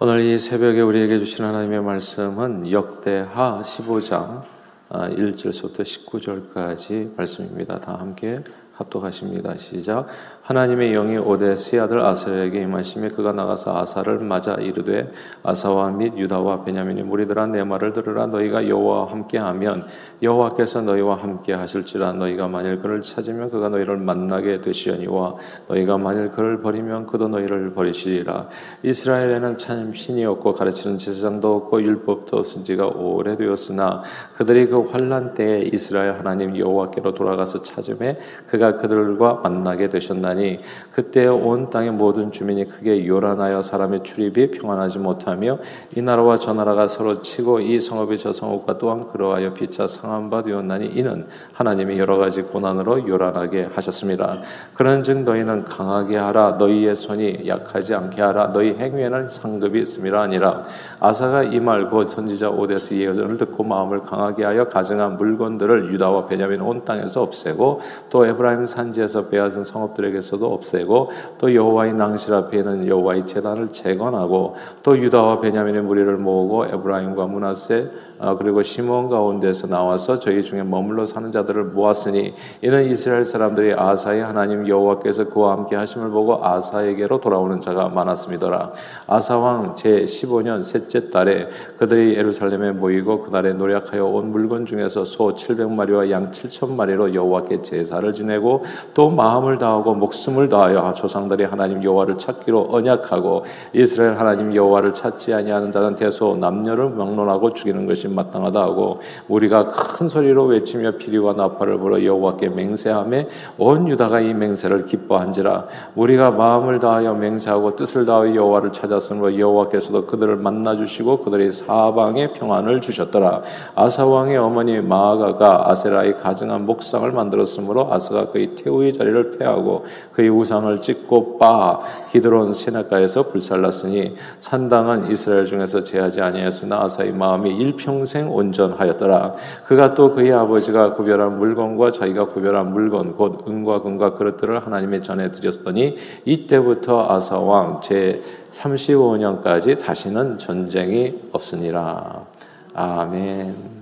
오늘 이 새벽에 우리에게 주신 하나님의 말씀은 역대하 15장 1절부터 19절까지 말씀입니다. 다 함께 합독하십니다. 시작. 하나님의 영이 오데스의 아들 아사에게 임하시며 그가 나가서 아사를 맞아 이르되 아사와 및 유다와 베냐민이 무리들아 내 말을 들으라. 너희가 여호와와 함께하면 여호와께서 너희와 함께 하실지라. 너희가 만일 그를 찾으면 그가 너희를 만나게 되시려니와 너희가 만일 그를 버리면 그도 너희를 버리시리라. 이스라엘에는 참 신이 없고 가르치는 제사장도 없고 율법도 없은 지가 오래되었으나 그들이 그 환란 때에 이스라엘 하나님 여호와께로 돌아가서 찾음에 그가 그들과 만나게 되셨나니 하니 그때 온 땅의 모든 주민이 크게 요란하여 사람의 출입이 평안하지 못하며 이 나라와 저 나라가 서로 치고 이 성읍이 저 성읍과 또한 그러하여 피차 상한 바 되었나니 이는 하나님이 여러 가지 고난으로 요란하게 하셨습니다. 그런즉 너희는 강하게 하라. 너희의 손이 약하지 않게 하라. 너희 행위에는 상급이 있음이라 하니라. 아사가 이 말 곧 선지자 오뎃의 예언을 듣고 마음을 강하게 하여 가증한 물건들을 유다와 베냐민 온 땅에서 없애고 또 에브라임 산지에서 빼앗은 성읍들에게서 에서도 없애고 또 여호와의 낭실 앞에 있는 여호와의 제단을 재건하고 또 유다와 베냐민의 무리를 모으고 에브라임과 므낫세 아, 그리고 시몬 가운데서 나와서 저희 중에 머물러 사는 자들을 모았으니 이는 이스라엘 사람들이 아사의 하나님 여호와께서 그와 함께 하심을 보고 아사에게로 돌아오는 자가 많았습니다라. 아사 왕 제 15년 셋째 달에 그들이 예루살렘에 모이고 그날에 노력하여 온 물건 중에서 소 700마리와 양 7천마리로 여호와께 제사를 지내고 또 마음을 다하고 목숨 목숨을 다하여 조상들이 하나님 여호와를 찾기로 언약하고 이스라엘 하나님 여호와를 찾지 아니하는 자는 대소 남녀를 막론하고 죽이는 것이 마땅하다 하고 우리가 큰 소리로 외치며 피리와 나팔을 불어 여호와께 맹세함에 온 유다가 이 맹세를 기뻐한지라. 우리가 마음을 다하여 맹세하고 뜻을 다하여 여호와를 찾았으므로 여호와께서도 그들을 만나 주시고 그들이 사방에 평안을 주셨더라. 아사 왕의 어머니 마아가가 아세라의 가증한 목상을 만들었으므로 아사가 그의 태우의 자리를 패하고 그의 우상을 찍고 빠 기드론 세나가에서 불살랐으니 산당은 이스라엘 중에서 제하지 아니하였으나 아사의 마음이 일평생 온전하였더라. 그가 또 그의 아버지가 구별한 물건과 자기가 구별한 물건 곧 은과 금과 그릇들을 하나님의 전에 드렸더니 이때부터 아사 왕 제 35년까지 다시는 전쟁이 없으니라. 아멘.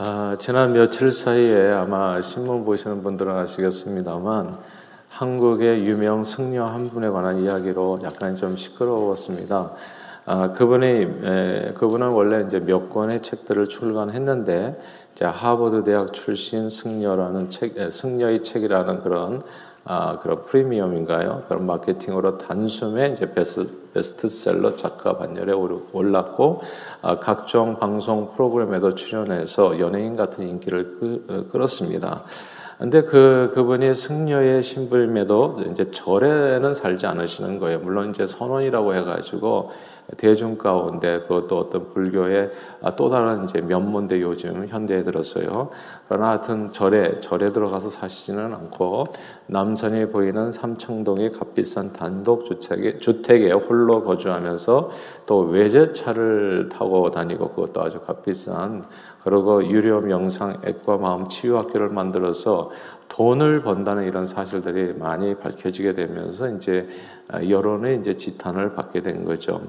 아, 지난 며칠 사이에 아마 신문 보시는 분들은 아시겠습니다만 한국의 유명 승려 한 분에 관한 이야기로 약간 좀 시끄러웠습니다. 아, 그분이 에, 그분은 원래 이제 몇 권의 책들을 출간했는데 이제 하버드 대학 출신 승려라는 책, 승려의 책이라는 그런 아, 그런 프리미엄인가요? 그런 마케팅으로 단숨에 이제 베스트, 베스트 셀러 작가 반열에 올랐고 아, 각종 방송 프로그램에도 출연해서 연예인 같은 인기를 끄, 어, 끌었습니다. 근데 그 그분이 승려의 신부임에도 이제 절에는 살지 않으시는 거예요. 물론 이제 선원이라고 해가지고 대중 가운데 그것도 어떤 불교의 아, 또 다른 이제 면모인데 요즘 현대에 들었어요. 그러나 하여튼 절에 절에 들어가서 사시지는 않고 남산에 보이는 삼청동의 값비싼 단독 주택에 주택에 홀로 거주하면서 또 외제차를 타고 다니고 그것도 아주 값비싼 그리고 유료 명상 액과 마음 치유 학교를 만들어서 돈을 번다는 이런 사실들이 많이 밝혀지게 되면서 이제 여론의 이제 지탄을 받게 된 거죠.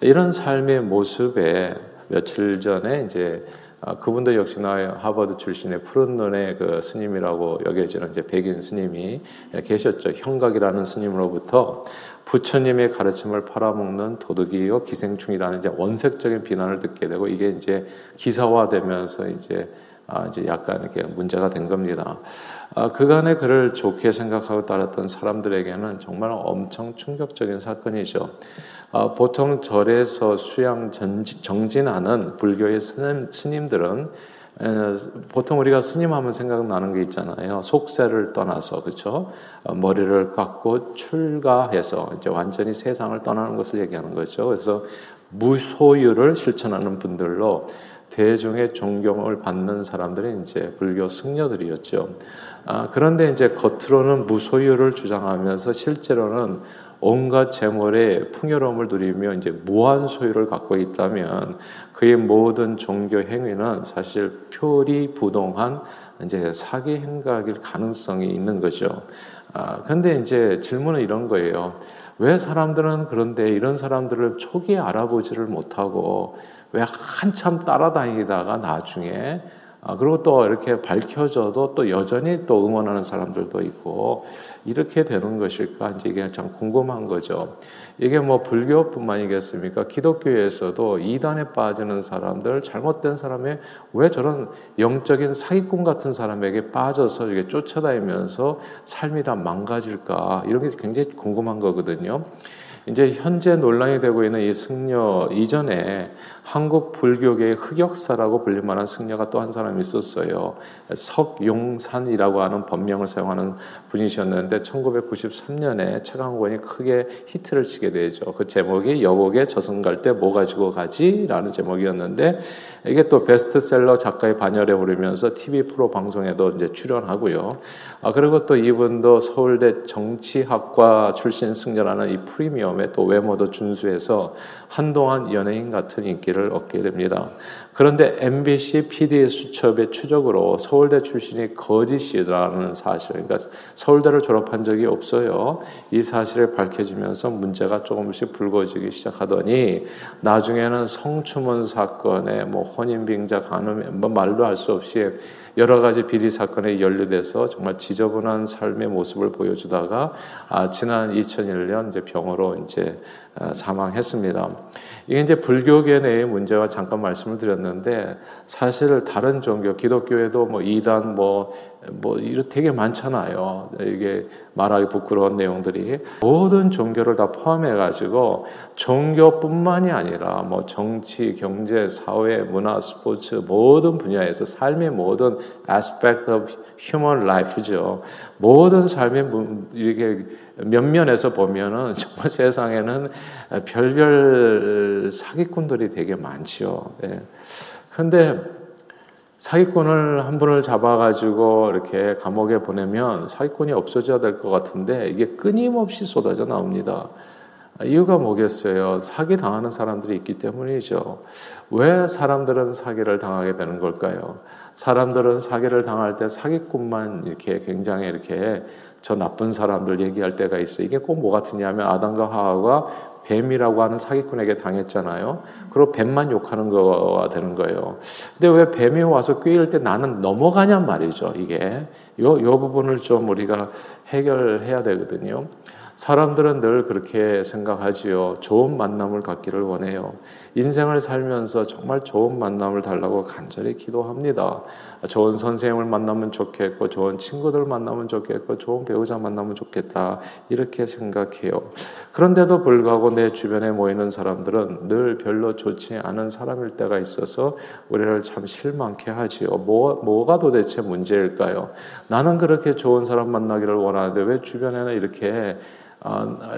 이런 삶의 모습에 며칠 전에 이제 아, 그분도 역시나 하버드 출신의 푸른 눈의 그 스님이라고 여겨지는 이제 백인 스님이 계셨죠. 형각이라는 스님으로부터 부처님의 가르침을 팔아먹는 도둑이요 기생충이라는 이제 원색적인 비난을 듣게 되고 이게 이제 기사화되면서 이제 아, 이제 약간 이렇게 문제가 된 겁니다. 아, 그간의 그를 좋게 생각하고 따랐던 사람들에게는 정말 엄청 충격적인 사건이죠. 아, 보통 절에서 수양 정진하는 불교의 스님, 에, 보통 우리가 스님 하면 생각나는 게 있잖아요. 속세를 떠나서 그렇죠. 머리를 깎고 출가해서 이제 완전히 세상을 떠나는 것을 얘기하는 거죠. 그래서 무소유를 실천하는 분들로 대중의 존경을 받는 사람들이 이제 불교 승려들이었죠. 아, 그런데 이제 겉으로는 무소유를 주장하면서 실제로는 온갖 재물의 풍요로움을 누리며 이제 무한 소유를 갖고 있다면 그의 모든 종교 행위는 사실 표리 부동한 이제 사기 행각일 가능성이 있는 거죠. 아, 근데 이제 질문은 이런 거예요. 왜 사람들은 그런데 이런 사람들을 초기에 알아보지를 못하고 왜 한참 따라다니다가 나중에 아, 그리고 또 이렇게 밝혀져도 또 여전히 또 응원하는 사람들도 있고 이렇게 되는 것일까 이제 이게 참 궁금한 거죠. 이게 뭐 불교뿐만이겠습니까? 기독교에서도 이단에 빠지는 사람들, 잘못된 사람이 왜 저런 영적인 사기꾼 같은 사람에게 빠져서 이게 쫓아다니면서 삶이 다 망가질까? 이런 게 굉장히 궁금한 거거든요. 이제 현재 논란이 되고 있는 이 승려 이전에 한국 불교계의 흑역사라고 불릴 만한 승려가 또 한 사람이 있었어요. 석용산이라고 하는 법명을 사용하는 분이셨는데 1993년에 책한 권이 크게 히트를 치게 되죠. 그 제목이 여복의 저승 갈 때 뭐 가지고 가지라는 제목이었는데 이게 또 베스트셀러 작가의 반열에 오르면서 TV 프로 방송에도 이제 출연하고요. 아 그리고 또 이분도 서울대 정치학과 출신 승려라는 이 프리미엄 에 또 외모도 준수해서 한동안 연예인 같은 인기를 얻게 됩니다. 그런데 MBC PD 수첩의 추적으로 서울대 출신이 거짓이라는 사실, 그러니까 서울대를 졸업한 적이 없어요. 이 사실이 밝혀지면서 문제가 조금씩 불거지기 시작하더니 나중에는 성추문 사건에 뭐 혼인빙자 간음 뭐 말도 할 수 없이 여러 가지 비리 사건에 연루돼서 정말 지저분한 삶의 모습을 보여주다가 아, 지난 2001년 이제 병으로 이제 아, 사망했습니다. 이게 이제 불교계 내의 문제와 잠깐 말씀을 드렸는데 사실 다른 종교 기독교에도 뭐 이단 뭐뭐 이렇게 되게 많잖아요. 이게 말하기 부끄러운 내용들이 모든 종교를 다 포함해 가지고 종교뿐만이 아니라 뭐 정치, 경제, 사회, 문화, 스포츠 모든 분야에서 삶의 모든 aspect of human life죠. 모든 삶의 이렇게 면면에서 보면은 정말 세 상에는 별별 사기꾼들이 되게 많죠. 예. 그런데 사기꾼을 한 분을 잡아가지고 이렇게 감옥에 보내면 사기꾼이 없어져야 될 것 같은데 이게 끊임없이 쏟아져 나옵니다. 이유가 뭐겠어요? 사기 당하는 사람들이 있기 때문이죠. 왜 사람들은 사기를 당하게 되는 걸까요? 사람들은 사기를 당할 때 사기꾼만 이렇게 굉장히 이렇게 저 나쁜 사람들 얘기할 때가 있어요. 이게 꼭 뭐 같으냐면 아담과 하와가 뱀이라고 하는 사기꾼에게 당했잖아요. 그리고 뱀만 욕하는 거가 되는 거예요. 근데 왜 뱀이 와서 꿰일 때 나는 넘어가냔 말이죠. 이게 요, 요 부분을 좀 우리가 해결해야 되거든요. 사람들은 늘 그렇게 생각하지요. 좋은 만남을 갖기를 원해요. 인생을 살면서 정말 좋은 만남을 달라고 간절히 기도합니다. 좋은 선생님을 만나면 좋겠고, 좋은 친구들 만나면 좋겠고, 좋은 배우자 만나면 좋겠다. 이렇게 생각해요. 그런데도 불구하고 내 주변에 모이는 사람들은 늘 별로 좋지 않은 사람일 때가 있어서 우리를 참 실망케 하지요. 뭐, 뭐가 도대체 문제일까요? 나는 그렇게 좋은 사람 만나기를 원하는데 왜 주변에는 이렇게 아,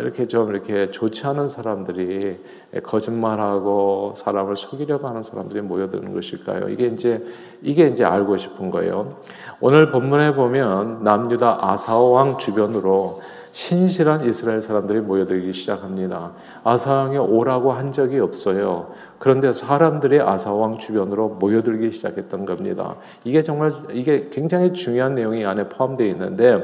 이렇게 좀 이렇게 좋지 않은 사람들이 거짓말하고 사람을 속이려고 하는 사람들이 모여드는 것일까요? 이게 이제 이게 이제 알고 싶은 거예요. 오늘 본문에 보면 남유다 아사오 왕 주변으로 신실한 이스라엘 사람들이 모여들기 시작합니다. 아사왕이 오라고 한 적이 없어요. 그런데 사람들이 아사왕 주변으로 모여들기 시작했던 겁니다. 이게 정말 이게 굉장히 중요한 내용이 안에 포함되어 있는데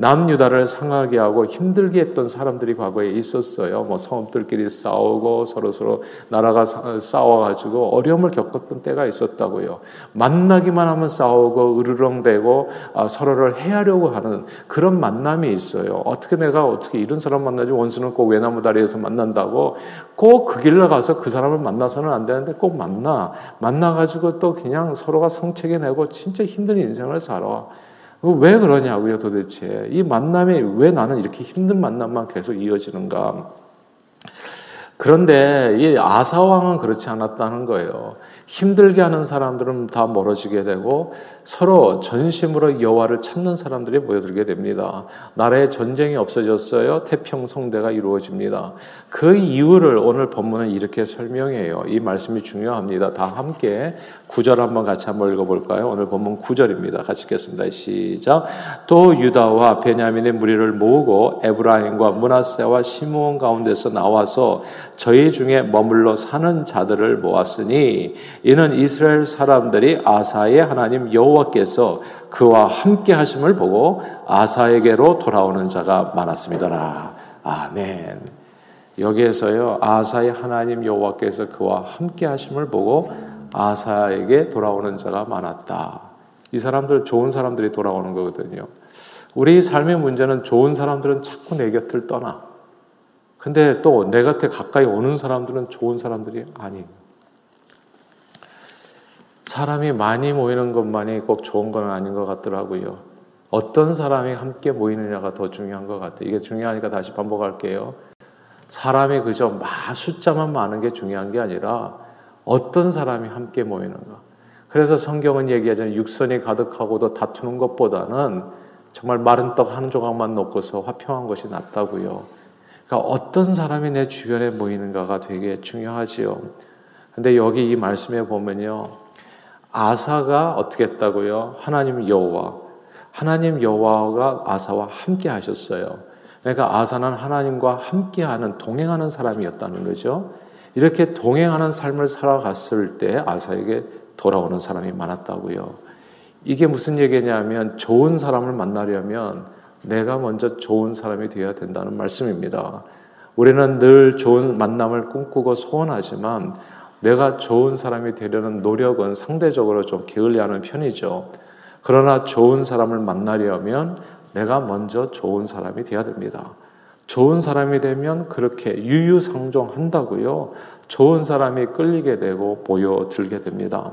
남유다를 상하게 하고 힘들게 했던 사람들이 과거에 있었어요. 뭐 성읍들끼리 싸우고 서로 서로 나라가 싸워가지고 어려움을 겪었던 때가 있었다고요. 만나기만 하면 싸우고 으르렁대고 아, 서로를 해하려고 하는 그런 만남이 있어요. 어떻게 내가 어떻게 이런 사람 만나지 원수는 꼭 외나무 다리에서 만난다고 꼭 그 길로 가서 그 사람을 만나서는 안 되는데 꼭 만나 만나가지고 또 그냥 서로가 상처게 내고 진짜 힘든 인생을 살아. 왜 그러냐고요, 도대체. 이 만남이 왜 나는 이렇게 힘든 만남만 계속 이어지는가. 그런데 이 아사왕은 그렇지 않았다는 거예요. 힘들게 하는 사람들은 다 멀어지게 되고 서로 전심으로 여호와를 찾는 사람들이 모여들게 됩니다. 나라에 전쟁이 없어졌어요. 태평 성대가 이루어집니다. 그 이유를 오늘 본문은 이렇게 설명해요. 이 말씀이 중요합니다. 다 함께 구절 한번 같이 한번 읽어볼까요? 오늘 본문 구절입니다. 같이 읽겠습니다. 시작. 또 유다와 베냐민의 무리를 모으고 에브라임과 문하세와 시므온 가운데서 나와서 저희 중에 머물러 사는 자들을 모았으니 이는 이스라엘 사람들이 아사의 하나님 여호와 께서 그와 함께 하심을 보고 아사에게로 돌아오는 자가 많았습니다. 아멘. 여기에서요 아사의 하나님 여호와께서 그와 함께 하심을 보고 아사에게 돌아오는 자가 많았다. 이 사람들 좋은 사람들이 돌아오는 거거든요. 우리 삶의 문제는 좋은 사람들은 자꾸 내 곁을 떠나. 근데 또 내 곁에 가까이 오는 사람들은 좋은 사람들이 아니에요. 사람이 많이 모이는 것만이 꼭 좋은 건 아닌 것 같더라고요. 어떤 사람이 함께 모이느냐가 더 중요한 것 같아요. 이게 중요하니까 다시 반복할게요. 사람이 그저 막 숫자만 많은 게 중요한 게 아니라 어떤 사람이 함께 모이는가. 그래서 성경은 얘기하잖아요. 육선이 가득하고도 다투는 것보다는 정말 마른 떡 한 조각만 놓고서 화평한 것이 낫다고요. 그러니까 어떤 사람이 내 주변에 모이는가가 되게 중요하지요. 근데 여기 이 말씀에 보면요. 아사가 어떻게 했다고요? 하나님 여호와. 하나님 여호와가 아사와 함께 하셨어요. 그러니까 아사는 하나님과 함께하는 동행하는 사람이었다는 거죠. 이렇게 동행하는 삶을 살아갔을 때 아사에게 돌아오는 사람이 많았다고요. 이게 무슨 얘기냐면 좋은 사람을 만나려면 내가 먼저 좋은 사람이 되어야 된다는 말씀입니다. 우리는 늘 좋은 만남을 꿈꾸고 소원하지만 내가 좋은 사람이 되려는 노력은 상대적으로 좀 게을리하는 편이죠. 그러나 좋은 사람을 만나려면 내가 먼저 좋은 사람이 되어야 됩니다. 좋은 사람이 되면 그렇게 유유상종한다고요. 좋은 사람이 끌리게 되고 보여들게 됩니다.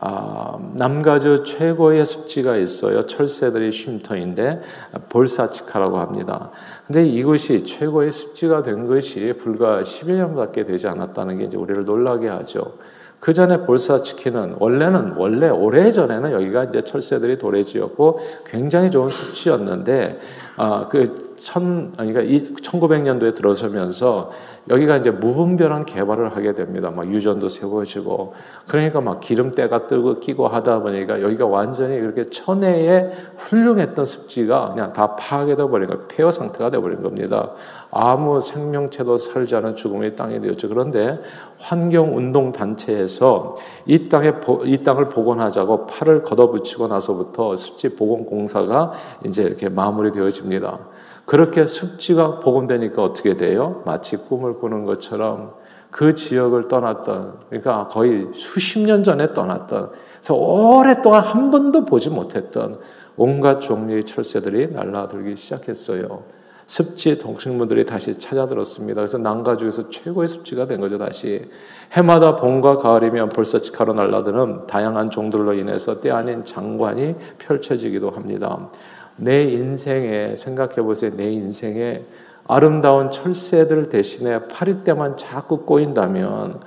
아, 남가주 최고의 습지가 있어요. 철새들이 쉼터인데 볼사치카라고 합니다. 근데 이것이 최고의 습지가 된 것이 불과 11년밖에 되지 않았다는 게 이제 우리를 놀라게 하죠. 그 전에 볼사치키는 원래는 원래 오래 전에는 여기가 이제 철새들이 도래지였고 굉장히 좋은 습지였는데 아, 그 천, 그러니까 이 1900년도에 들어서면서 여기가 이제 무분별한 개발을 하게 됩니다. 막 유전도 세워지고 그러니까 막 기름때가 뜨고 끼고 하다 보니까 여기가 완전히 이렇게 천혜의 훌륭했던 습지가 그냥 다 파괴돼 버리니까 폐허 상태가 돼 버린 겁니다. 아무 생명체도 살지 않은 죽음의 땅이 되었죠. 그런데 환경 운동 단체에서 이 땅에 이 땅을 복원하자고 팔을 걷어붙이고 나서부터 습지 복원 공사가 이제 이렇게 마무리되어집니다. 그렇게 습지가 복원되니까 어떻게 돼요? 마치 꿈을 꾸는 것처럼 그 지역을 떠났던, 그러니까 거의 수십 년 전에 떠났던, 그래서 오랫동안 한 번도 보지 못했던 온갖 종류의 철새들이 날라들기 시작했어요. 습지 동식물들이 다시 찾아들었습니다. 그래서 난가족에서 최고의 습지가 된 거죠, 다시. 해마다 봄과 가을이면 벌써치카로 날라드는 다양한 종들로 인해서 때 아닌 장관이 펼쳐지기도 합니다. 내 인생에 생각해 보세요. 내 인생에 아름다운 철새들 대신에 파리때만 자꾸 꼬인다면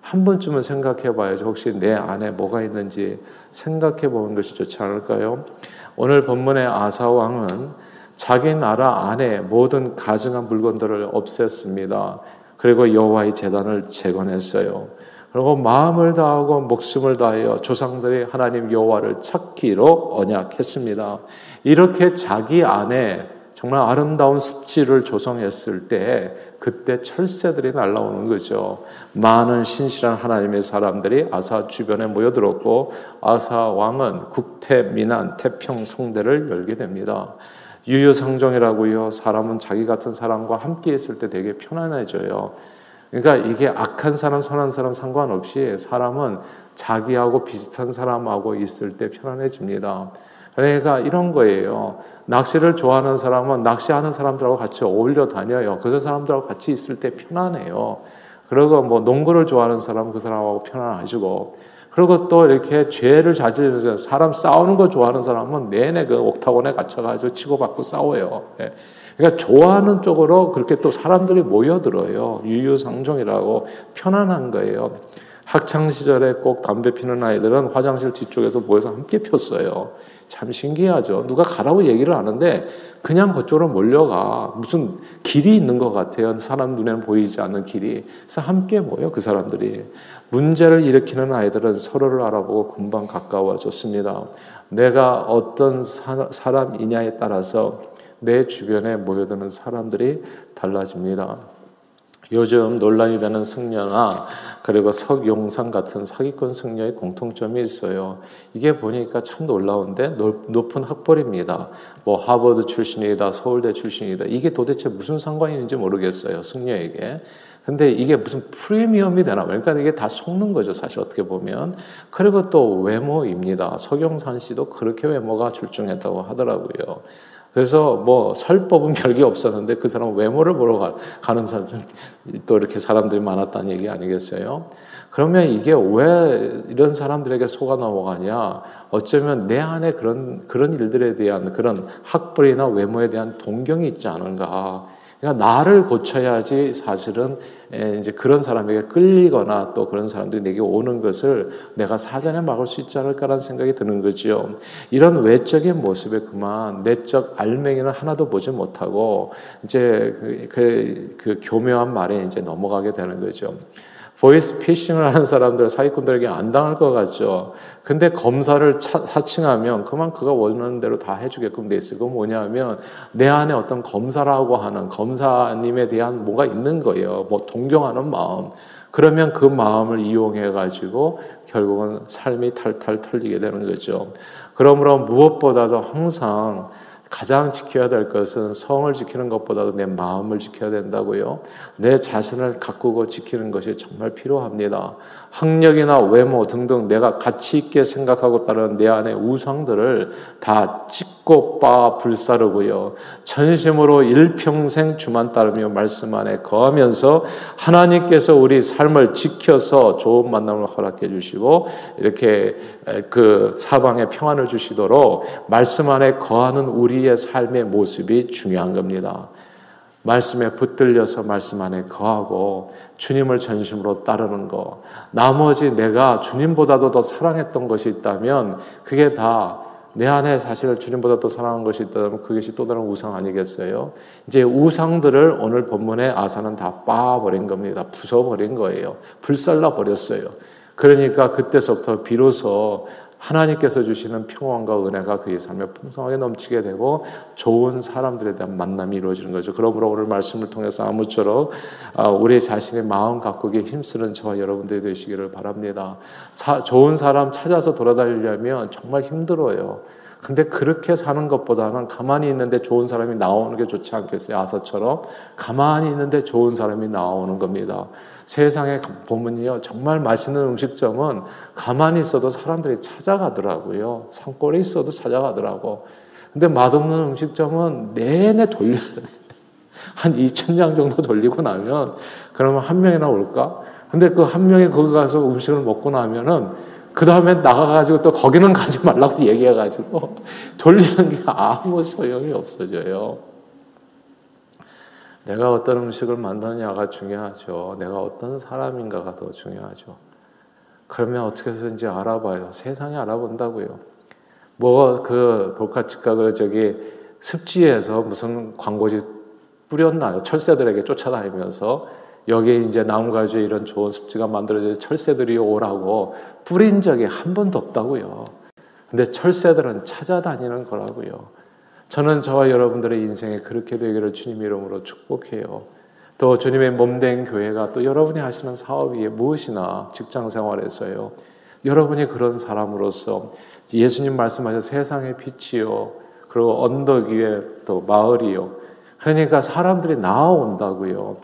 한 번쯤은 생각해 봐야죠. 혹시 내 안에 뭐가 있는지 생각해 보는 것이 좋지 않을까요? 오늘 본문의 아사 왕은 자기 나라 안에 모든 가증한 물건들을 없앴습니다. 그리고 여호와의 재단을 재건했어요. 그리고 마음을 다하고 목숨을 다하여 조상들이 하나님 여호와를 찾기로 언약했습니다. 이렇게 자기 안에 정말 아름다운 습지를 조성했을 때 그때 철새들이 날라오는 거죠. 많은 신실한 하나님의 사람들이 아사 주변에 모여들었고 아사 왕은 국태 민안 태평 성대를 열게 됩니다. 유유상종이라고요. 사람은 자기 같은 사람과 함께 있을 때 되게 편안해져요. 그러니까 이게 악한 사람, 선한 사람 상관없이 사람은 자기하고 비슷한 사람하고 있을 때 편안해집니다. 그러니까 이런 거예요. 낚시를 좋아하는 사람은 낚시하는 사람들하고 같이 어울려 다녀요. 그 사람들하고 같이 있을 때 편안해요. 그리고 뭐 농구를 좋아하는 사람은 그 사람하고 편안해지고 그리고 또 이렇게 죄를 자질러 사람 싸우는 거 좋아하는 사람은 내내 그 옥타곤에 갇혀가지고 치고받고 싸워요. 예. 그러니까 좋아하는 쪽으로 그렇게 또 사람들이 모여들어요. 유유상종이라고 편안한 거예요. 학창 시절에 꼭 담배 피는 아이들은 화장실 뒤쪽에서 모여서 함께 폈어요. 참 신기하죠. 누가 가라고 얘기를 하는데 그냥 그쪽으로 몰려가. 무슨 길이 있는 것 같아요. 사람 눈에는 보이지 않는 길이. 그래서 함께 모여 그 사람들이. 문제를 일으키는 아이들은 서로를 알아보고 금방 가까워졌습니다. 내가 어떤 사람이냐에 따라서 내 주변에 모여드는 사람들이 달라집니다. 요즘 논란이 되는 승려나 그리고 석용상 같은 사기꾼 승려의 공통점이 있어요. 이게 보니까 참 놀라운데 높은 학벌입니다. 뭐 하버드 출신이다, 서울대 출신이다. 이게 도대체 무슨 상관이 있는지 모르겠어요. 승려에게. 근데 이게 무슨 프리미엄이 되나? 그러니까 이게 다 속는 거죠. 사실 어떻게 보면. 그리고 또 외모입니다. 서경산 씨도 그렇게 외모가 출중했다고 하더라고요. 그래서 뭐 설법은 별게 없었는데 그 사람 외모를 보러 가, 는 사람 또 이렇게 사람들이 많았다는 얘기 아니겠어요? 그러면 이게 왜 이런 사람들에게 속아 넘어가냐? 어쩌면 내 안에 그런 그런 일들에 대한 그런 학벌이나 외모에 대한 동경이 있지 않은가? 그러니까 나를 고쳐야지 사실은 이제 그런 사람에게 끌리거나 또 그런 사람들이 내게 오는 것을 내가 사전에 막을 수 있지 않을까라는 생각이 드는 거죠. 이런 외적인 모습에 그만 내적 알맹이는 하나도 보지 못하고 이제 그, 그, 그 교묘한 말에 이제 넘어가게 되는 거죠. 보이스 피싱을 하는 사람들 사기꾼들에게 안 당할 것 같죠. 근데 검사를 차, 사칭하면 그만 그가 원하는 대로 다 해주게끔 돼 있어요. 그건 뭐냐면 내 안에 어떤 검사라고 하는 검사님에 대한 뭐가 있는 거예요. 뭐 동경하는 마음. 그러면 그 마음을 이용해 가지고 결국은 삶이 탈탈 털리게 되는 거죠. 그러므로 무엇보다도 항상 가장 지켜야 될 것은 성을 지키는 것보다도 내 마음을 지켜야 된다고요. 내 자신을 가꾸고 지키는 것이 정말 필요합니다. 학력이나 외모 등등 내가 가치 있게 생각하고 따르는 내 안의 우상들을 다빠 불사르고요. 전심으로 일평생 주만 따르며 말씀 안에 거하면서 하나님께서 우리 삶을 지켜서 좋은 만남을 허락해 주시고 이렇게 그 사방에 평안을 주시도록 말씀 안에 거하는 우리의 삶의 모습이 중요한 겁니다. 말씀에 붙들려서 말씀 안에 거하고 주님을 전심으로 따르는 것. 나머지 내가 주님보다도 더 사랑했던 것이 있다면 그게 다 내 안에 사실 주님보다 더 사랑한 것이 있다면 그것이 또 다른 우상 아니겠어요? 이제 우상들을 오늘 본문에 아사는 다 빠버린 겁니다. 부숴버린 거예요. 불살라 버렸어요. 그러니까 그때서부터 비로소 하나님께서 주시는 평안과 은혜가 그의 삶에 풍성하게 넘치게 되고 좋은 사람들에 대한 만남이 이루어지는 거죠. 그러므로 오늘 말씀을 통해서 아무쪼록 아, 우리 자신의 마음 가꾸기에 힘쓰는 저와 여러분들이 되시기를 바랍니다. 사, 좋은 사람 찾아서 돌아다니려면 정말 힘들어요. 근데 그렇게 사는 것보다는 가만히 있는데 좋은 사람이 나오는 게 좋지 않겠어요? 아서처럼 가만히 있는데 좋은 사람이 나오는 겁니다. 세상에 보면요 정말 맛있는 음식점은 가만히 있어도 사람들이 찾아가더라고요. 산골에 있어도 찾아가더라고. 근데 맛없는 음식점은 내내 돌려야 돼. 한 2천 장 정도 돌리고 나면 그러면 한 명이나 올까? 근데 그 한 명이 거기 가서 음식을 먹고 나면은 그 다음에 나가가지고 또 거기는 가지 말라고 얘기해가지고 돌리는 게 아무 소용이 없어져요. 내가 어떤 음식을 만드느냐가 중요하죠. 내가 어떤 사람인가가 더 중요하죠. 그러면 어떻게 해서든지 알아봐요. 세상에 알아본다고요. 뭐그 볼카치가 그 저기 습지에서 무슨 광고지 뿌렸나요? 철새들에게 쫓아다니면서 여기 이제 나무가지에 이런 좋은 습지가 만들어져 철새들이 오라고 뿌린 적이 한 번도 없다고요. 근데 철새들은 찾아다니는 거라고요. 저는 저와 여러분들의 인생에 그렇게 되기를 주님 이름으로 축복해요. 또 주님의 몸된 교회가 또 여러분이 하시는 사업이 무엇이나 직장 생활에서요. 여러분이 그런 사람으로서 예수님 말씀하신 세상의 빛이요. 그리고 언덕 위에 또 마을이요. 그러니까 사람들이 나아온다고요.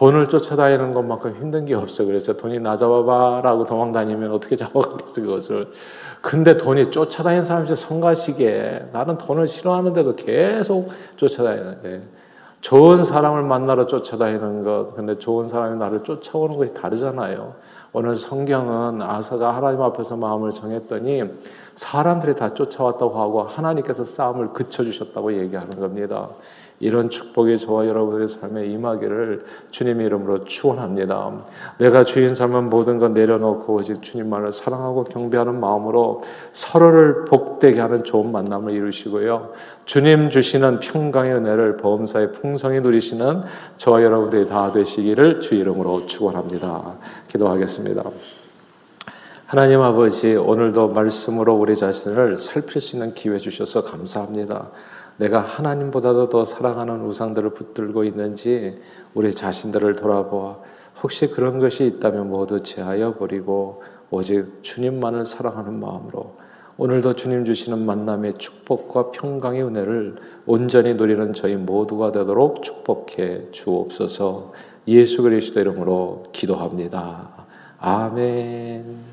돈을 쫓아다니는 것만큼 힘든 게 없어. 그래서 돈이 나 잡아봐라고 도망 다니면 어떻게 잡아가겠어, 그것을. 근데 돈이 쫓아다니는 사람이 성가시게 나는 돈을 싫어하는데도 계속 쫓아다니는 좋은 사람을 만나러 쫓아다니는 것, 근데 좋은 사람이 나를 쫓아오는 것이 다르잖아요. 오늘 성경은 아사가 하나님 앞에서 마음을 정했더니 사람들이 다 쫓아왔다고 하고 하나님께서 싸움을 그쳐주셨다고 얘기하는 겁니다. 이런 축복이 저와 여러분의 삶에 임하기를 주님의 이름으로 축원합니다. 내가 주인 삼은 모든 것 내려놓고 오직 주님만을 사랑하고 경배하는 마음으로 서로를 복되게 하는 좋은 만남을 이루시고요. 주님 주시는 평강의 은혜를 보험사의 풍성히 누리시는 저와 여러분들이 다 되시기를 주 이름으로 축원합니다. 기도하겠습니다. 하나님 아버지 오늘도 말씀으로 우리 자신을 살필 수 있는 기회 주셔서 감사합니다. 내가 하나님보다도 더 사랑하는 우상들을 붙들고 있는지 우리 자신들을 돌아보아 혹시 그런 것이 있다면 모두 제하여 버리고 오직 주님만을 사랑하는 마음으로 오늘도 주님 주시는 만남의 축복과 평강의 은혜를 온전히 누리는 저희 모두가 되도록 축복해 주옵소서 예수 그리스도 이름으로 기도합니다. 아멘.